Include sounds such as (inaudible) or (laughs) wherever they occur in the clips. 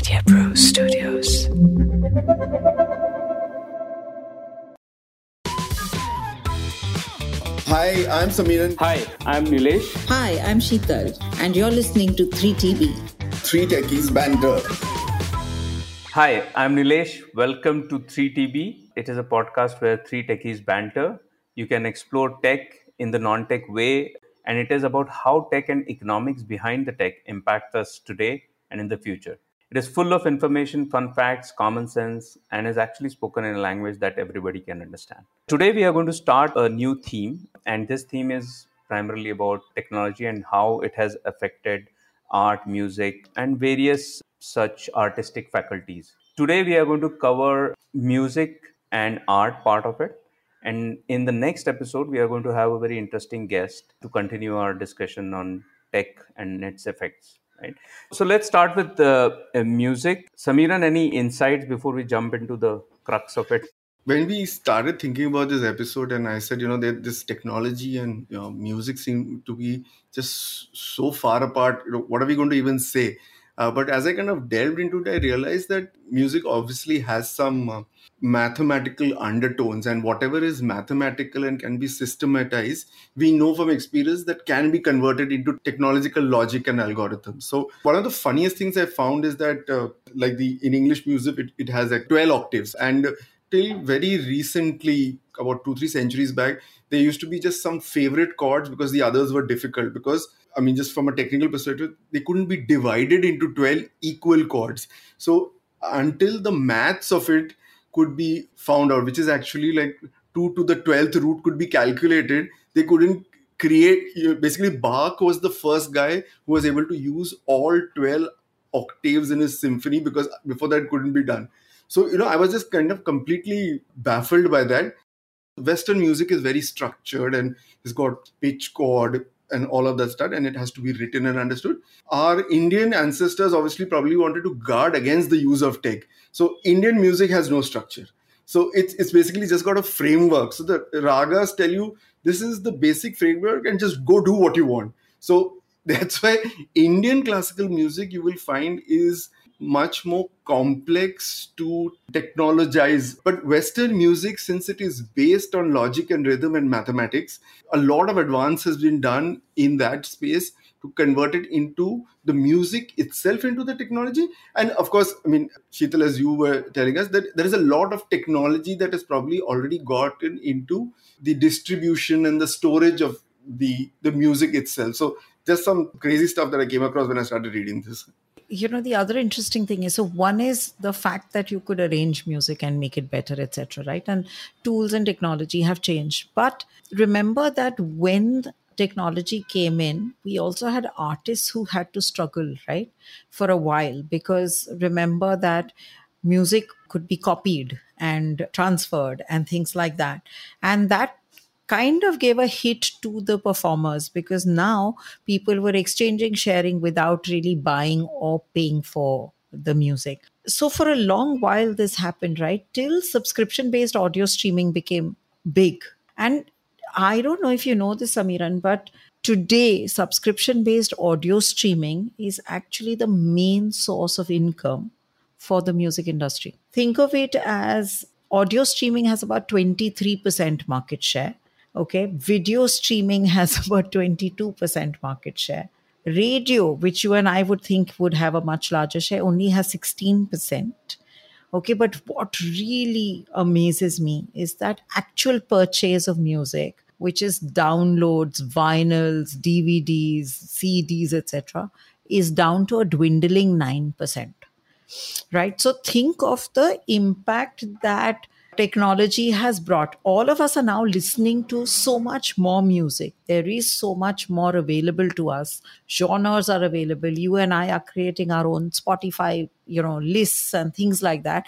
Media Pro Studios. Hi, I'm Samiran. Hi, I'm Nilesh. Hi, I'm Sheetal, and you're listening to 3TB. Three Techies Banter. Hi, I'm Nilesh. Welcome to 3TB. It is a podcast where three techies banter. You can explore tech in the non tech way, and it is about how tech and economics behind the tech impact us today and in the future. It is full of information, fun facts, common sense, and is actually spoken in a language that everybody can understand. Today, we are going to start a new theme, and this theme is primarily about technology and how it has affected art, music, and various such artistic faculties. Today, we are going to cover music and art part of it. And in the next episode, we are going to have a very interesting guest to continue our discussion on tech and its effects right so let's start with the uh, music samiran any insights before we jump into the crux of it When we started thinking about this episode, and I said, you know, that this technology and you know, music seem to be just so far apart. You know, what are we going to even say? Uh, but as I kind of delved into it, I realized that music obviously has some uh, mathematical undertones, and whatever is mathematical and can be systematized, we know from experience that can be converted into technological logic and algorithms. So one of the funniest things I found is that, uh, like the in English music, it, it has like 12 octaves, and till very recently, about two three centuries back, there used to be just some favorite chords because the others were difficult because I mean, just from a technical perspective, they couldn't be divided into 12 equal chords. So until the maths of it could be found out, which is actually like 2 to the 12th root could be calculated, they couldn't create. You know, basically, Bach was the first guy who was able to use all 12 octaves in his symphony because before that couldn't be done. So, you know, I was just kind of completely baffled by that. Western music is very structured and it's got pitch chord, and all of that stuff and it has to be written and understood. Our indian ancestors obviously probably wanted to guard against the use of tech. So indian music has no structure. So it's it's basically just got a framework. So the ragas tell you this is the basic framework and just go do what you want. So (laughs) that's why indian classical music you will find is much more complex to technologize. But Western music, since it is based on logic and rhythm and mathematics, a lot of advance has been done in that space to convert it into the music itself into the technology. And of course, I mean, Sheetal, as you were telling us, that there is a lot of technology that has probably already gotten into the distribution and the storage of the the music itself. So just some crazy stuff that I came across when I started reading this you know the other interesting thing is so one is the fact that you could arrange music and make it better etc right? And tools and technology have changed. But remember that when technology came in we also had artists who had to struggle right for a while. Because remember that music could be copied and transferred and things like that. And that kind of gave a hit to the performers because now people were exchanging sharing without really buying or paying for the music. So for a long while this happened right? Till subscription based audio streaming became big. And i don't know if you know this samiran but today subscription based audio streaming is actually the main source of income for the music industry. Think of it as audio streaming has about 23% market share Okay. Video streaming has (laughs) about 22% market share. Radio, which you and I would think would have a much larger share, only has 16%. Okay. But what really amazes me is that actual purchase of music, which is downloads, vinyls, DVDs, CDs, etc., is down to a dwindling 9%. Right. So think of the impact that technology has brought. All of us are now listening to so much more music. There is so much more available to us. Genres are available. You and I are creating our own Spotify, you know, lists and things like that.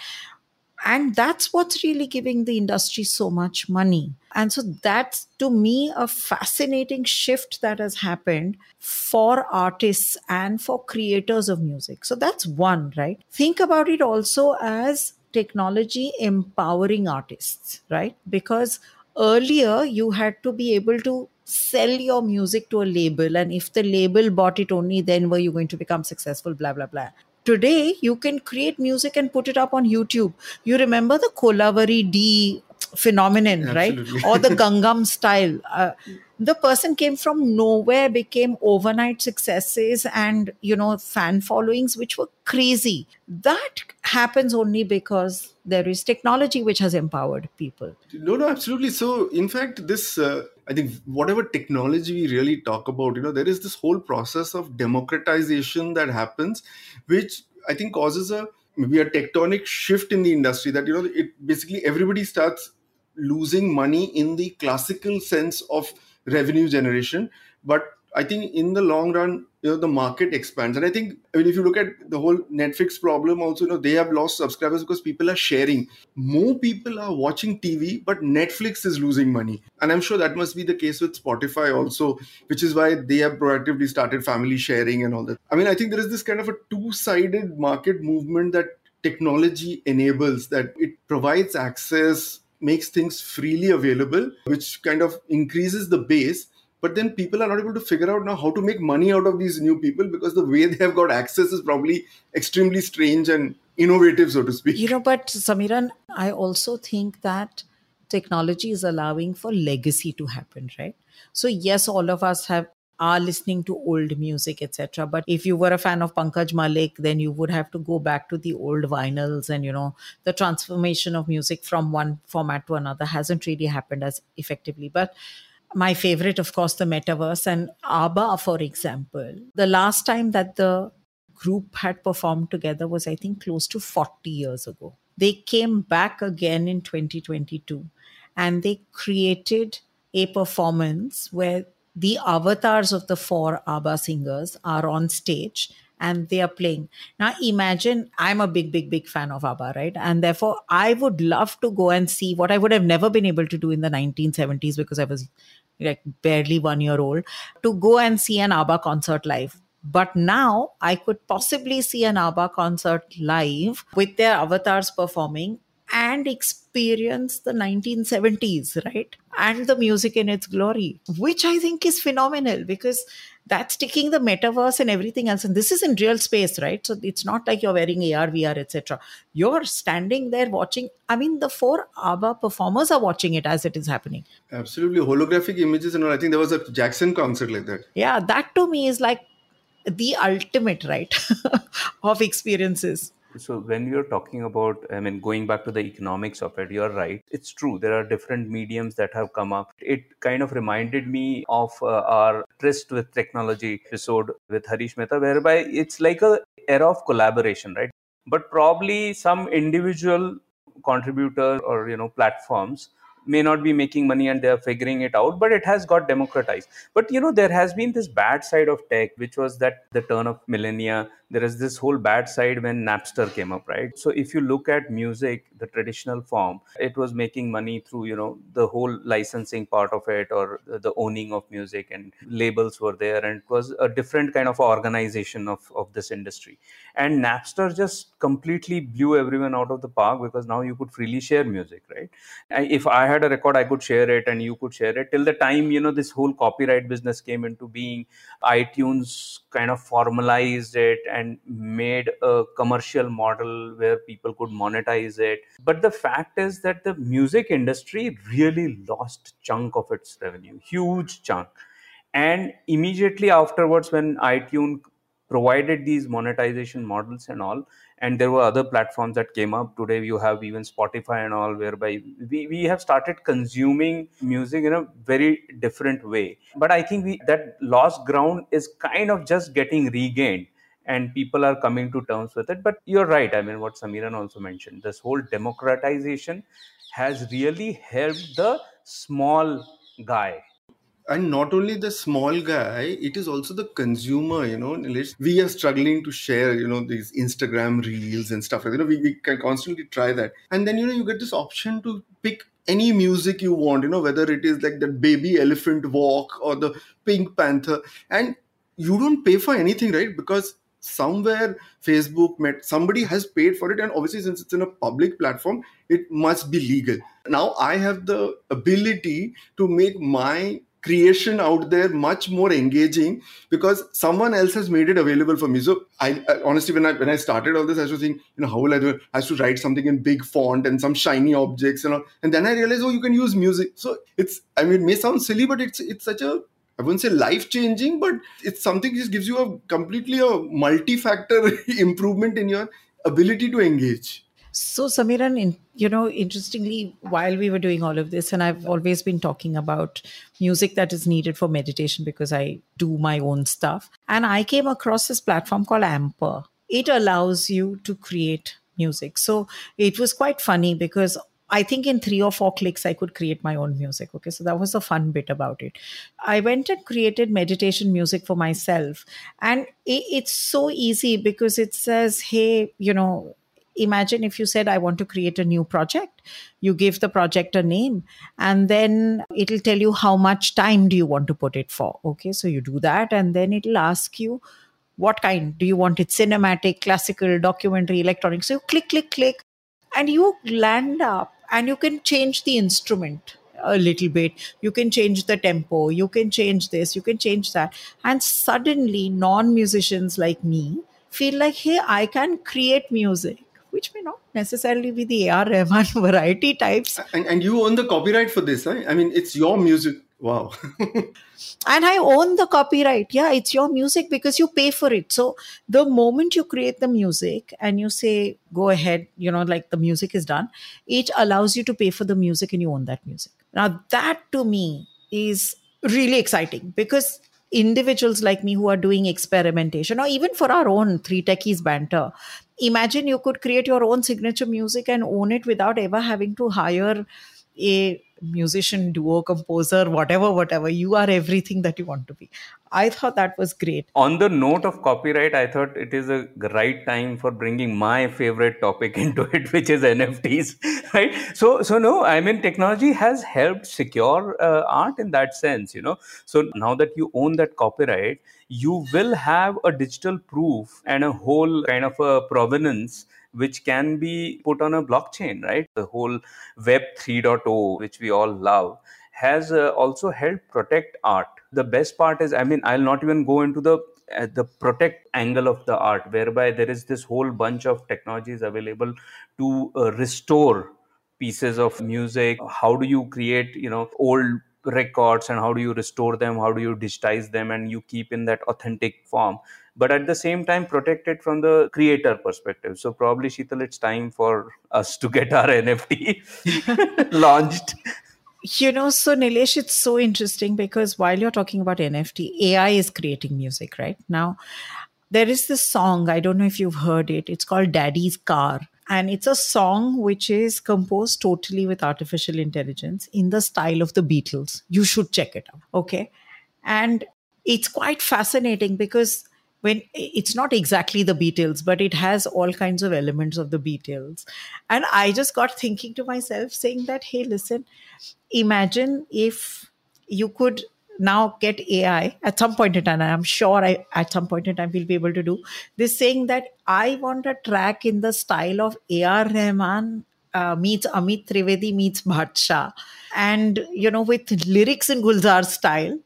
And that's what's really giving the industry so much money. And so that's to me a fascinating shift that has happened for artists and for creators of music. So that's one, right? Think about it also as technology empowering artists, right? Because earlier you had to be able to sell your music to a label, and if the label bought it only, then were you going to become successful, blah, blah, blah. today you can create music and put it up on youtube you remember the Kolaveri Di phenomenon Absolutely. right or the (laughs) Gangnam style uh, the person came from nowhere became overnight successes and you know fan followings which were crazy that happens only because there is technology which has empowered people No, no, absolutely. So, in fact, this, uh, I think, whatever technology we really talk about, you know, there is this whole process of democratization that happens, which I think causes a maybe a tectonic shift in the industry that, you know, it basically everybody starts losing money in the classical sense of revenue generation. But I think in the long run, you know, the market expands. And I think, I mean, if you look at the whole Netflix problem also, you know, they have lost subscribers because people are sharing. More people are watching TV, but Netflix is losing money. And I'm sure that must be the case with Spotify also, which is why they have proactively started family sharing and all that. I mean, I think there is this kind of a two-sided market movement that technology enables, that it provides access, makes things freely available, which kind of increases the base but then people are not able to figure out now how to make money out of these new people because the way they have got access is probably extremely strange and innovative so to speak. You know but samiran i also think that technology is allowing for legacy to happen right? So yes all of us have are listening to old music etc but if you were a fan of Pankaj Mullick then you would have to go back to the old vinyls and you know the transformation of music from one format to another hasn't really happened as effectively but my favorite, of course, the metaverse and ABBA, for example. The last time that the group had performed together was, I think, close to 40 years ago. They came back again in 2022 and they created a performance where the avatars of the four ABBA singers are on stage and they are playing. Now, imagine I'm a big, big, big fan of ABBA, right? And therefore, I would love to go and see what I would have never been able to do in the 1970s because I was like barely one year old to go and see an ABBA concert live. But now I could possibly see an ABBA concert live with their avatars performing and experience the 1970s, right? And the music in its glory, which I think is phenomenal because that's taking the metaverse and everything else. And this is in real space, right? So it's not like you're wearing AR, VR, etc. You're standing there watching. I mean, the four ABBA performers are watching it as it is happening. Absolutely. Holographic images and all. I think there was a Jackson concert like that. Yeah, that to me is like the ultimate, right? (laughs) of experiences so when you're talking about i mean going back to the economics of it you're right. It's true there are different mediums that have come up. It kind of reminded me of uh, our tryst with technology episode with harish mehta whereby it's like a era of collaboration right? But probably some individual contributor or you know platforms may not be making money and they're figuring it out but it has got democratized. But you know there has been this bad side of tech which was that the turn of millennia there is this whole bad side when napster came up right? So if you look at music the traditional form it was making money through you know the whole licensing part of it or the owning of music and labels were there and it was a different kind of organization of, of this industry. And napster just completely blew everyone out of the park because now you could freely share music right? If i had a record i could share it and you could share it. Till the time you know this whole copyright business came into being itunes kind of formalized it and made a commercial model where people could monetize it. But the fact is that the music industry really lost chunk of its revenue huge chunk. And immediately afterwards when itunes provided these monetization models and all and there were other platforms that came up today you have even spotify and all whereby we, we have started consuming music in a very different way. But i think we, that lost ground is kind of just getting regained and people are coming to terms with it. But you're right i mean what samiran also mentioned this whole democratization has really helped the small guy. And not only the small guy it is also the consumer you know we are struggling to share you know these instagram reels and stuff you know we, we can constantly try that. And then you know you get this option to pick any music you want you know whether it is like that baby elephant walk or the pink panther. And you don't pay for anything right? Because somewhere facebook met somebody has paid for it and obviously since it's in a public platform it must be legal now i have the ability to make my creation out there much more engaging because someone else has made it available for me. So I, I honestly, when I when I started all this, I was thinking, you know, how will I do it? I to write something in big font and some shiny objects and all. And then I realized, oh, you can use music. So it's, I mean, it may sound silly, but it's it's such a I wouldn't say life changing, but it's something just gives you a completely a multi factor (laughs) improvement in your ability to engage. So, Samiran, you know, interestingly, while we were doing all of this, and I've always been talking about music that is needed for meditation because I do my own stuff. And I came across this platform called Amper. It allows you to create music. So it was quite funny because I think in three or four clicks, I could create my own music. Okay. So that was the fun bit about it. I went and created meditation music for myself. And it's so easy because it says, hey, you know, imagine if you said i want to create a new project you give the project a name and then it'll tell you how much time do you want to put it for okay so you do that and then it'll ask you what kind do you want it cinematic classical documentary electronic so you click click click and you land up and you can change the instrument a little bit you can change the tempo you can change this you can change that and suddenly non musicians like me feel like hey i can create music which may not necessarily be the AR Rahman (laughs) variety types. And, and you own the copyright for this, right? I mean, it's your music. Wow. (laughs) and I own the copyright. Yeah, it's your music because you pay for it. So the moment you create the music and you say, go ahead, you know, like the music is done, it allows you to pay for the music and you own that music. Now, that to me is really exciting because individuals like me who are doing experimentation or even for our own three techies banter imagine you could create your own signature music and own it without ever having to hire a musician duo composer whatever whatever you are everything that you want to be. I thought that was great. On the note of copyright i thought it is a right time for bringing my favorite topic (laughs) into it which is nfts (laughs) right? So so no i mean technology has helped secure uh, art in that sense you know? So now that you own that copyright you will have a digital proof and a whole kind of a provenance which can be put on a blockchain, right? The whole Web 3.0, which we all love, has uh, also helped protect art. The best part is, I mean, I'll not even go into the uh, the protect angle of the art, whereby there is this whole bunch of technologies available to uh, restore pieces of music. How do you create, you know, old records and how do you restore them how do you digitize them and you keep in that authentic form. But at the same time protect it from the creator perspective. So probably Sheetal it's time for us to get our (laughs) nft (laughs) launched. You know so nilesh it's so interesting because while you're talking about nft ai is creating music right? Now there is this song i don't know if you've heard it. It's called daddy's car and it's a song which is composed totally with artificial intelligence in the style of the Beatles. You should check it out. Okay. And it's quite fascinating because when it's not exactly the Beatles, but it has all kinds of elements of the Beatles. And I just got thinking to myself, saying that, hey, listen, imagine if you could now get AI at some point in time, I'm sure I at some point in time we'll be able to do this saying that I want a track in the style of A.R. Rahman uh, meets Amit Trivedi meets Badshah, and you know with lyrics in Gulzar style,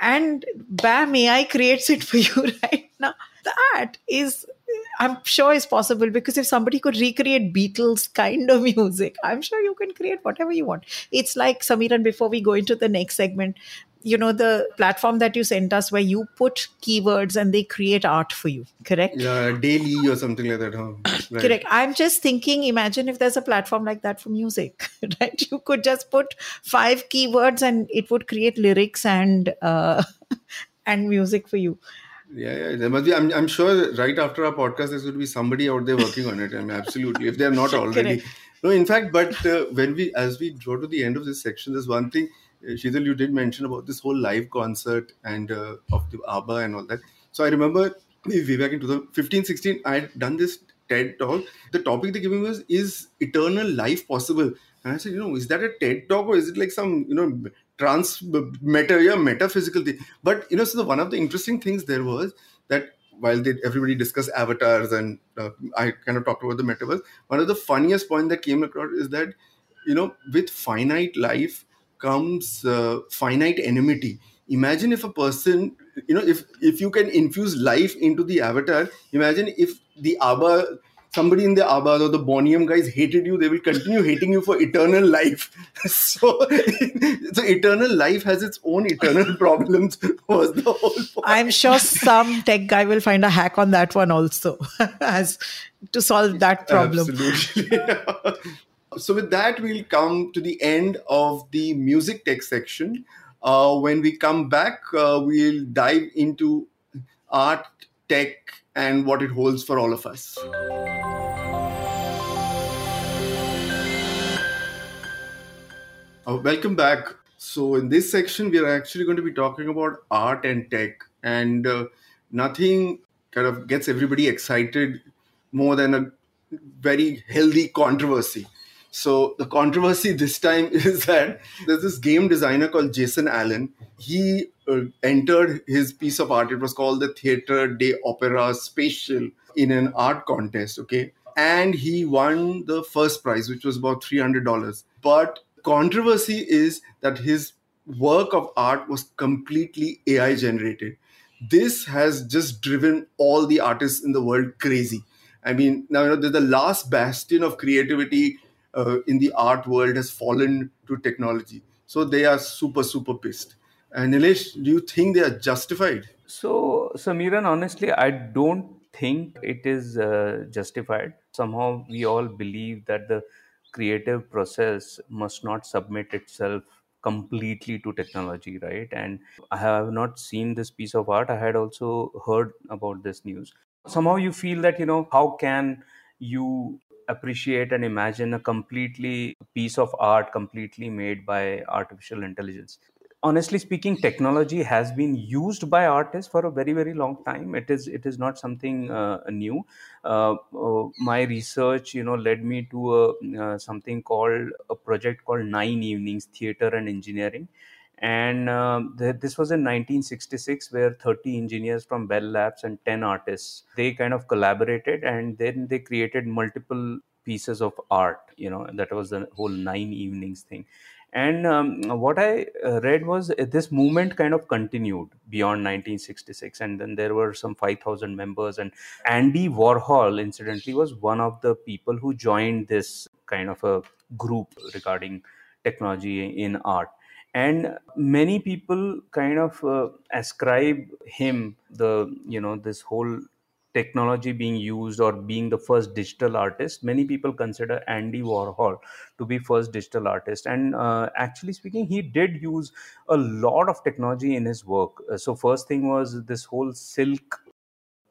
and bam, AI creates it for you (laughs) right now. That is I'm sure is possible because if somebody could recreate Beatles kind of music, I'm sure you can create whatever you want. It's like Samiran, before we go into the next segment, you know the platform that you sent us where you put keywords and they create art for you correct yeah DALL-E or something like that huh? right. correct i'm just thinking imagine if there's a platform like that for music (laughs) right you could just put five keywords and it would create lyrics and uh, (laughs) and music for you yeah, yeah, there must be. I'm, I'm sure right after our podcast, there's going to be somebody out there working on it. I mean, absolutely. If they're not (laughs) already, Correct. no. In fact, but uh, when we, as we draw to the end of this section, there's one thing Sheetal, you did mention about this whole live concert and uh, of the ABBA and all that. So I remember way back in 2015, 16, I had done this TED talk. The topic they gave me was, is eternal life possible? And I said, you know, is that a TED talk or is it like some, you know, trans meta, yeah, metaphysical thing? But, you know, so the, one of the interesting things there was that while they, everybody discussed avatars and uh, I kind of talked about the metaverse, one of the funniest point that came across is that, you know, with finite life, comes uh, finite enmity. Imagine if a person, you know, if if you can infuse life into the avatar. Imagine if the Abba somebody in the Abbas or the Boney M guys hated you, they will continue hating you for eternal life. (laughs) so, (laughs) so eternal life has its own eternal (laughs) problems. Was the whole point. I'm sure some tech guy will find a hack on that one also, as to solve that problem. Absolutely. So with that, we'll come to the end of the music tech section. Uh, when we come back, uh, we'll dive into art, tech, and what it holds for all of us. Uh, welcome back. So, in this section, we are actually going to be talking about art and tech, and uh, nothing kind of gets everybody excited more than a very healthy controversy. So, the controversy (laughs) this time is that there's this game designer called Jason Allen. He uh, entered his piece of art, it was called the Theatre de Opera Spatial, in an art contest, okay? And he won the first prize, which was about $300. But controversy is that his work of art was completely AI generated. This has just driven all the artists in the world crazy. I mean, now you know the last bastion of creativity uh, in the art world has fallen to technology. So they are super, super pissed. And Nilesh, do you think they are justified? So, Samiran, honestly, I don't think it is uh, justified. Somehow, we all believe that the creative process must not submit itself completely to technology right and i have not seen this piece of art i had also heard about this news somehow you feel that you know how can you appreciate and imagine a completely piece of art completely made by artificial intelligence. Honestly speaking technology has been used by artists for a very very long time. It is it is not something uh, new. Uh, uh, my research you know led me to a uh, something called a project called nine evenings theater and engineering and um, th- this was in 1966 where 30 engineers from bell labs and 10 artists they kind of collaborated and then they created multiple pieces of art you know that was the whole nine evenings thing and um, what I uh, read was uh, this movement kind of continued beyond 1966, and then there were some 5,000 members. And Andy Warhol, incidentally, was one of the people who joined this kind of a group regarding technology in art. And many people kind of uh, ascribe him the you know this whole technology being used or being the first digital artist. Many people consider andy warhol to be first digital artist. And uh, actually speaking he did use a lot of technology in his work. Uh, so first thing was this whole silk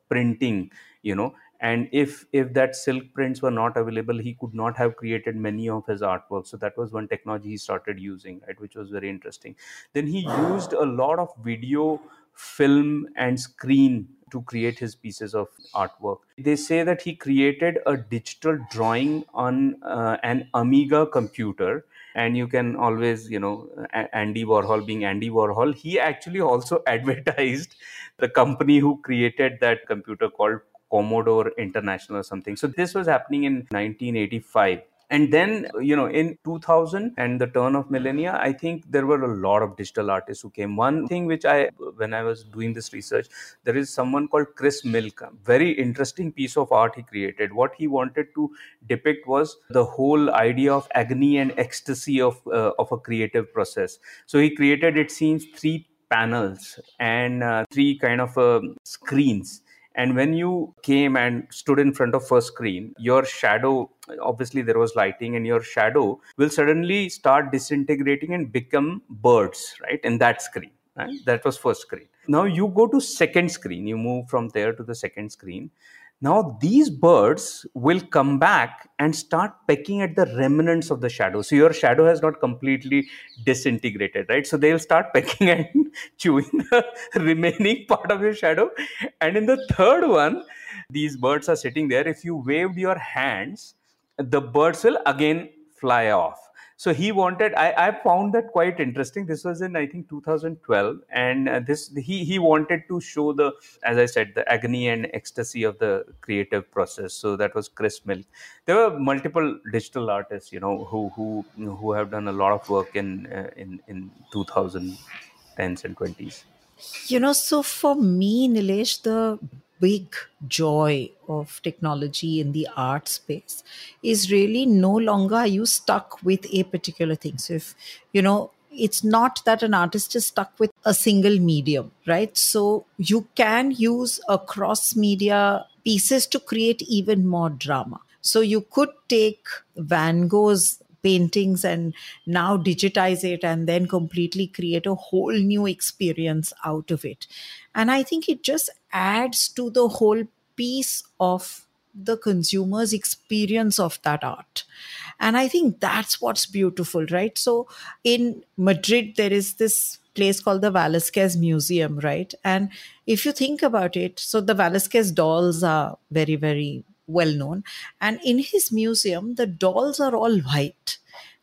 printing you know and if if that silk prints were not available he could not have created many of his artworks so that was one technology he started using right which was very interesting then he used a lot of video film and screen to create his pieces of artwork. They say that he created a digital drawing on uh, an Amiga computer. And you can always, you know, Andy Warhol being Andy Warhol, he actually also (laughs) advertised the company who created that computer called Commodore International or something. So this was happening in 1985 and then you know in 2000 and the turn of millennia i think there were a lot of digital artists who came. One thing which i when i was doing this research there is someone called chris milk very interesting piece of art he created. What he wanted to depict was the whole idea of agony and ecstasy of uh, of a creative process. So he created it seems three panels and uh, three kind of uh, screens and when you came and stood in front of first screen your shadow obviously there was lighting and your shadow will suddenly start disintegrating and become birds right in that screen right? That was first screen. Now you go to second screen. You move from there to the second screen now these birds will come back and start pecking at the remnants of the shadow. So your shadow has not completely disintegrated right? So they'll start (laughs) pecking and chewing the (laughs) remaining part of your shadow. And in the third one these birds are sitting there. If you waved your hands the birds will again fly off so he wanted I, I found that quite interesting. This was in i think 2012 and uh, this he he wanted to show the as i said the agony and ecstasy of the creative process. So that was chris milk. There were multiple digital artists you know who who who have done a lot of work in uh, in in 2010s and 20s you know so for me nilesh the big joy of technology in the art space is really no longer are you stuck with a particular thing. So if you know it's not that an artist is stuck with a single medium, right? So you can use across media pieces to create even more drama. So you could take Van Gogh's paintings and now digitize it and then completely create a whole new experience out of it. And I think it just adds to the whole piece of the consumer's experience of that art. And I think that's what's beautiful, right? So in Madrid, there is this place called the Velázquez Museum, right? And if you think about it, so the Velázquez dolls are very, very well known. And in his museum, the dolls are all white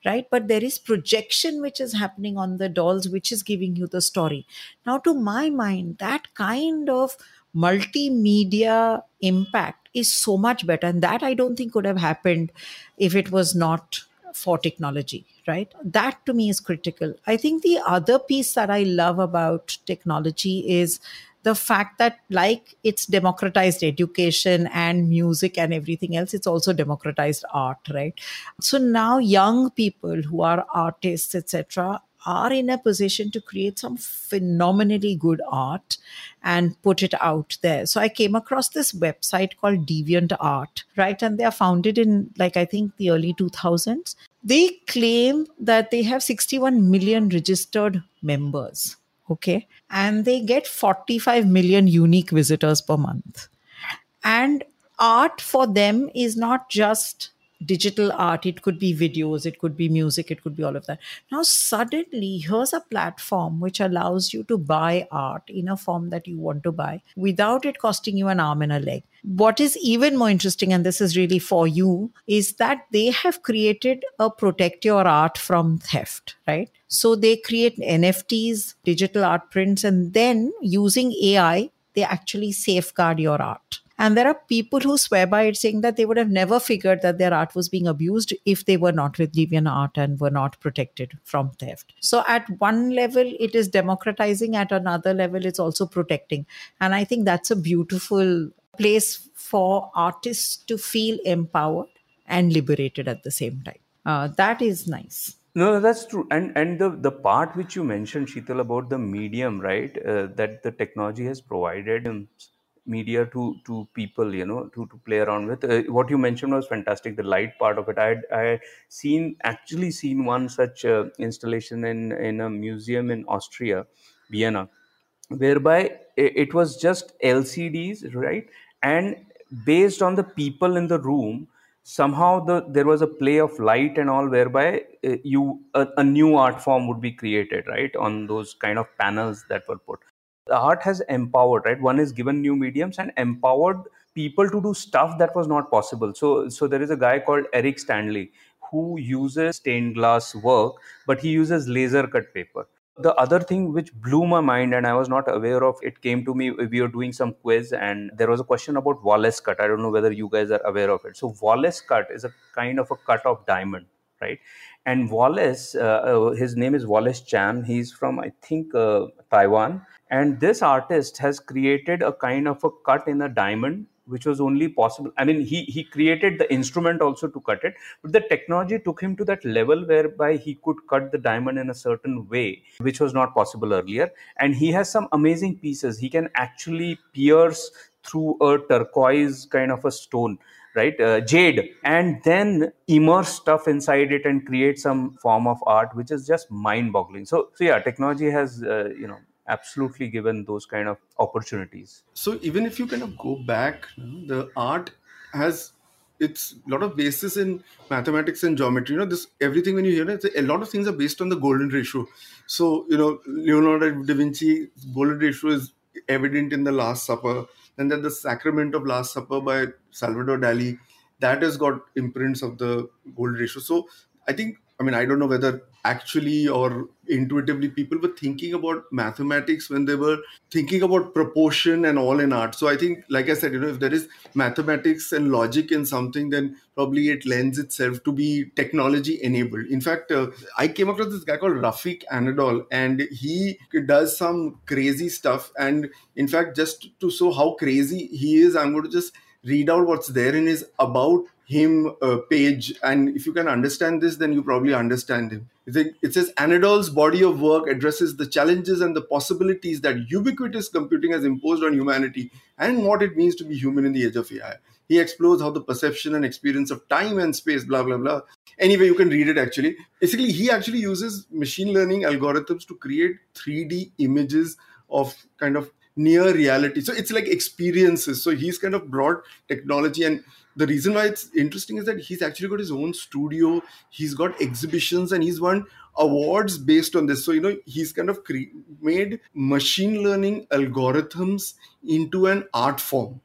right? But there is projection which is happening on the dolls which is giving you the story. Now to my mind that kind of multimedia impact is so much better and that i don't think could have happened if it was not for technology right? That to me is critical. I think the other piece that i love about technology is the fact that like it's democratized education and music and everything else it's also democratized art right so now young people who are artists etc are in a position to create some phenomenally good art and put it out there. So I came across this website called Deviant Art, right? And they are founded in like I think the early 2000s. They claim that they have 61 million registered members okay and they get 45 million unique visitors per month. And art for them is not just digital art it could be videos it could be music it could be all of that. Now suddenly here's a platform which allows you to buy art in a form that you want to buy without it costing you an arm and a leg. What is even more interesting and this is really for you is that they have created a protect your art from theft right? So they create nfts digital art prints and then using ai they actually safeguard your art and there are people who swear by it, saying that they would have never figured that their art was being abused if they were not with Deviant Art and were not protected from theft. So, at one level, it is democratizing, at another level, it's also protecting. And I think that's a beautiful place for artists to feel empowered and liberated at the same time. Uh, that is nice. No, that's true. And and the the part which you mentioned, Sheetal, about the medium, right? Uh, that the technology has provided media to to people you know to to play around with. Uh, what you mentioned was fantastic the light part of it. I had i seen actually seen one such uh, installation in in a museum in austria vienna whereby it was just lcds right? And based on the people in the room somehow the there was a play of light and all whereby uh, you a, a new art form would be created right? On those kind of panels that were put the art has empowered right? One is given new mediums and empowered people to do stuff that was not possible. So so there is a guy called Eric Standley who uses stained glass work but he uses laser cut paper. The other thing which blew my mind and i was not aware of it came to me we were doing some quiz and there was a question about wallace cut. I don't know whether you guys are aware of it. So wallace cut is a kind of a cut of diamond right? And wallace uh, uh his name is wallace chan. He's from i think uh, taiwan. And this artist has created a kind of a cut in a diamond which was only possible i mean he he created the instrument also to cut it but the technology took him to that level whereby he could cut the diamond in a certain way which was not possible earlier. And he has some amazing pieces. He can actually pierce through a turquoise kind of a stone right? Uh, jade. And then immerse stuff inside it and create some form of art which is just mind boggling so so yeah technology has uh, you know absolutely given those kind of opportunities. So even if you kind of go back the art has it's a lot of basis in mathematics and geometry. You know this everything when you hear it a lot of things are based on the golden ratio. So you know leonardo da vinci golden ratio is evident in the last supper and then the sacrament of last supper by salvador dali. That has got imprints of the golden ratio. So i think I mean, I don't know whether actually or intuitively people were thinking about mathematics when they were thinking about proportion and all in art. So I think, like I said, you know, if there is mathematics and logic in something, then probably it lends itself to be technology enabled. In fact, uh, I came across this guy called Refik Anadol, and he does some crazy stuff. And in fact, just to show how crazy he is, I'm going to just read out what's there in his about him uh, page and if you can understand this then you probably understand him. It says anadol's body of work addresses the challenges and the possibilities that ubiquitous computing has imposed on humanity and what it means to be human in the age of ai he explores how the perception and experience of time and space blah blah blah. Anyway you can read it actually. Basically he actually uses machine learning algorithms to create 3d images of kind of near reality. So it's like experiences. So he's kind of brought technology and the reason why it's interesting is that he's actually got his own studio he's got exhibitions and he's won awards based on this. So you know he's kind of cre- made machine learning algorithms into an art form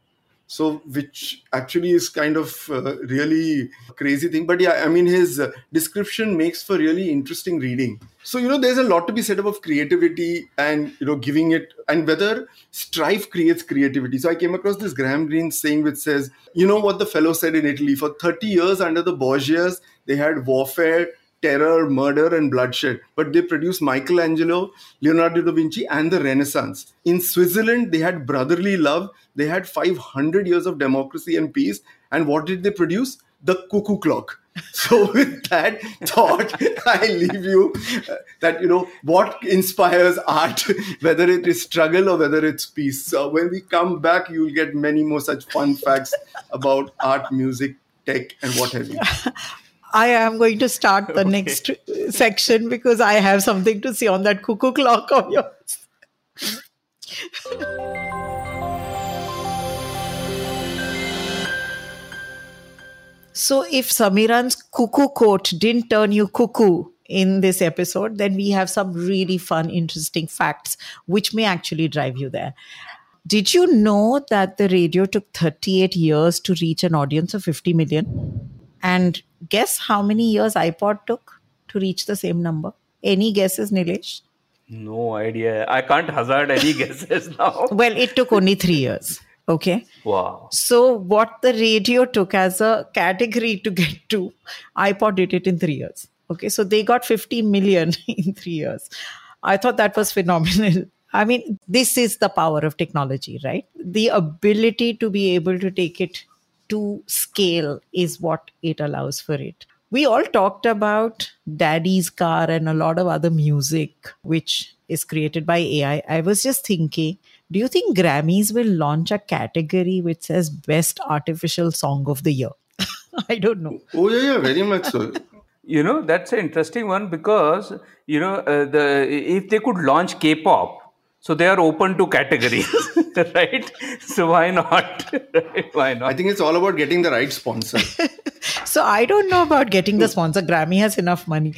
so which actually is kind of uh, really crazy thing. But yeah i mean his description makes for really interesting reading. So you know there's a lot to be said about creativity and you know giving it and whether strife creates creativity. So i came across this graham greene saying which says you know what the fellow said in italy? For 30 years under the borgias they had warfare terror, murder, and bloodshed. But they produced Michelangelo, Leonardo da Vinci, and the Renaissance. In Switzerland, they had brotherly love. They had 500 years of democracy and peace. And what did they produce? The cuckoo clock. (laughs) So, with that thought, (laughs) I leave you uh, that, you know, what inspires art, (laughs) whether it is struggle or whether it's peace. So, when we come back, you'll get many more such fun facts about art, music, tech, and what have you. I am going to start the okay. next section because I have something to say on that cuckoo clock of yours. so, if Samiran's cuckoo quote didn't turn you cuckoo in this episode, then we have some really fun, interesting facts which may actually drive you there. Did you know that the radio took 38 years to reach an audience of 50 million? And guess how many years iPod took to reach the same number? Any guesses, Nilesh? No idea. I can't hazard any (laughs) guesses now. well, it took only three years. Okay. Wow. So, what the radio took as a category to get to, iPod did it in three years. Okay. So, they got 50 million (laughs) in three years. I thought that was phenomenal. I mean, this is the power of technology, right? The ability to be able to take it to scale is what it allows for it. We all talked about Daddy's Car and a lot of other music which is created by AI. I was just thinking, do you think Grammys will launch a category which says Best Artificial Song of the Year? (laughs) I don't know. Oh, yeah, yeah, very much so. you know, that's an interesting one because, you know, uh, the if they could launch K pop, so they are open to categories (laughs) right? So why not? (laughs) Why not? I think it's all about getting the right sponsor. (laughs) So i don't know about getting the sponsor. Grammy has enough money.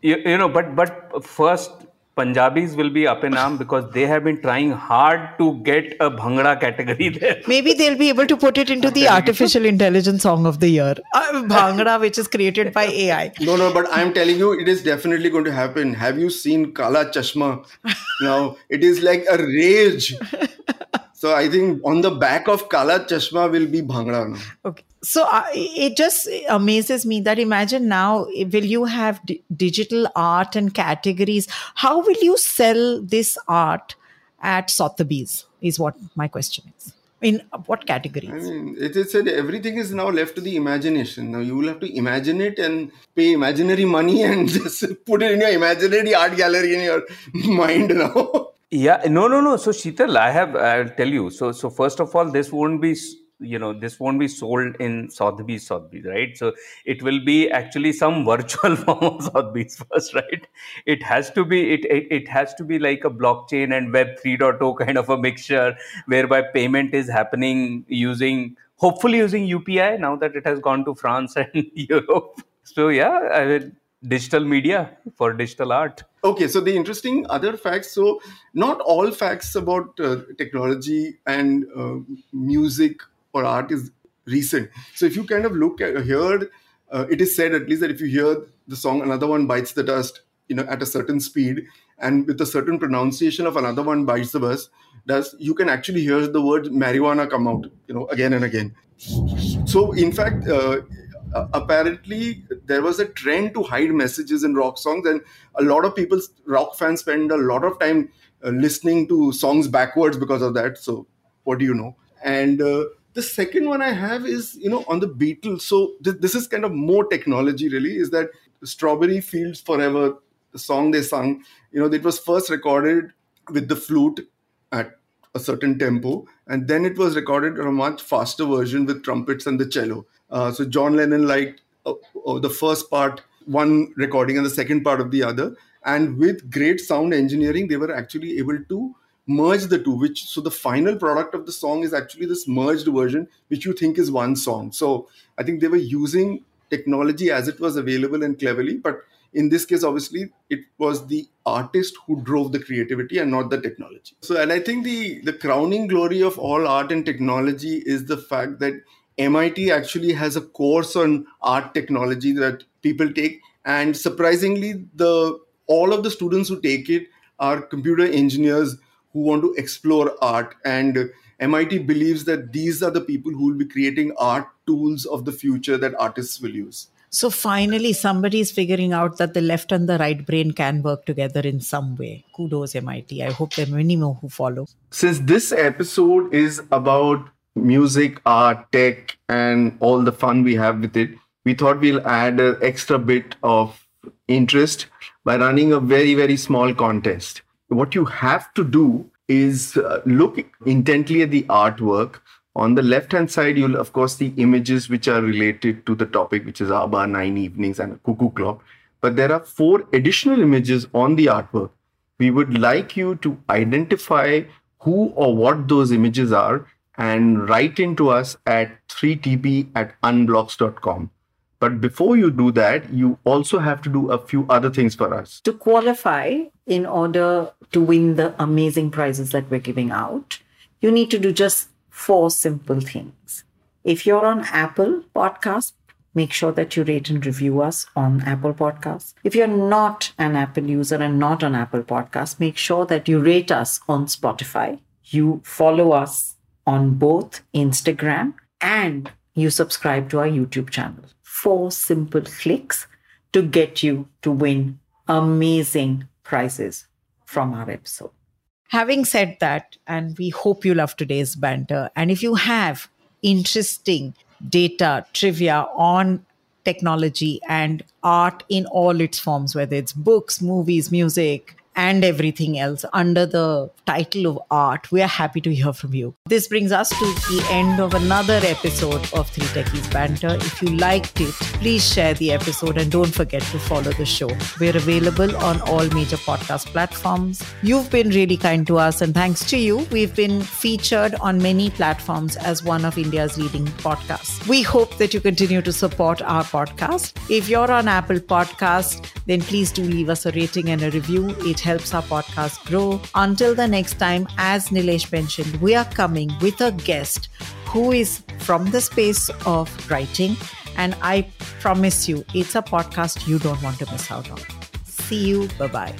You, you know but but first Punjabis will be up in arm because they have been trying hard to get a Bhangra category there. Maybe they'll be able to put it into the artificial intelligence song of the year. Uh, Bhangra, which is created by AI. No, no, but I'm telling you, it is definitely going to happen. Have you seen Kala Chashma? now, it is like a rage. So I think on the back of Kala Chashma will be Bhangra. Okay so uh, it just amazes me that imagine now will you have d- digital art and categories how will you sell this art at sotheby's is what my question is in what categories? I mean, it is said everything is now left to the imagination. Now you will have to imagine it and pay imaginary money (laughs) and just put it in your imaginary art gallery in your (laughs) mind now. Yeah, no, no, no. So Sheetal, I have. I'll tell you. So, so first of all, this won't be you know this won't be sold in Sotheby's Sotheby's right? So it will be actually some (laughs) virtual form of Sotheby's first right? It has to be it, it it has to be like a blockchain and web 3.0 kind of a mixture whereby payment is happening using hopefully using UPI now that it has gone to France (laughs) and Europe. So yeah I mean, digital media for digital art. Okay so the interesting other facts so not all facts about uh, technology and uh, music or art is recent. So if you kind of look at here, uh, it is said at least that if you hear the song "Another One Bites the Dust," you know, at a certain speed and with a certain pronunciation of "Another One Bites the Dust," does you can actually hear the word marijuana come out, you know, again and again. So, in fact. Uh, apparently there was a trend to hide messages in rock songs and a lot of people rock fans spend a lot of time uh, listening to songs backwards because of that so what do you know and uh, the second one i have is you know on the beatles so th- this is kind of more technology really is that strawberry fields forever the song they sung you know it was first recorded with the flute at a certain tempo and then it was recorded in a much faster version with trumpets and the cello uh, so John Lennon liked uh, uh, the first part, one recording, and the second part of the other. And with great sound engineering, they were actually able to merge the two. Which so the final product of the song is actually this merged version, which you think is one song. So I think they were using technology as it was available and cleverly, but in this case obviously it was the artist who drove the creativity and not the technology so and i think the the crowning glory of all art and technology is the fact that MIT actually has a course on art technology that people take, and surprisingly, the all of the students who take it are computer engineers who want to explore art. And MIT believes that these are the people who will be creating art tools of the future that artists will use. So finally, somebody is figuring out that the left and the right brain can work together in some way. Kudos, MIT. I hope there are many more who follow. Since this episode is about music, art, tech, and all the fun we have with it, we thought we'll add an extra bit of interest by running a very, very small contest. What you have to do is uh, look intently at the artwork. On the left hand side, you'll, of course, see images which are related to the topic, which is ABBA, Nine Evenings, and a Cuckoo Clock. But there are four additional images on the artwork. We would like you to identify who or what those images are and write into us at 3tb at unblox.com. But before you do that, you also have to do a few other things for us. To qualify in order to win the amazing prizes that we're giving out, you need to do just four simple things. If you're on Apple Podcast, make sure that you rate and review us on Apple Podcasts. If you're not an Apple user and not on Apple Podcasts, make sure that you rate us on Spotify. You follow us on both Instagram and you subscribe to our YouTube channel. Four simple clicks to get you to win amazing prizes from our episode. Having said that, and we hope you love today's banter, and if you have interesting data, trivia on technology and art in all its forms, whether it's books, movies, music, and everything else under the title of art, we are happy to hear from you. This brings us to the end of another episode of Three Techies Banter. If you liked it, please share the episode and don't forget to follow the show. We're available on all major podcast platforms. You've been really kind to us, and thanks to you, we've been featured on many platforms as one of India's leading podcasts. We hope that you continue to support our podcast. If you're on Apple Podcast, then please do leave us a rating and a review. It helps our podcast grow. Until the next time, as Nilesh mentioned, we are coming with a guest who is from the space of writing. And I promise you, it's a podcast you don't want to miss out on. See you. Bye bye.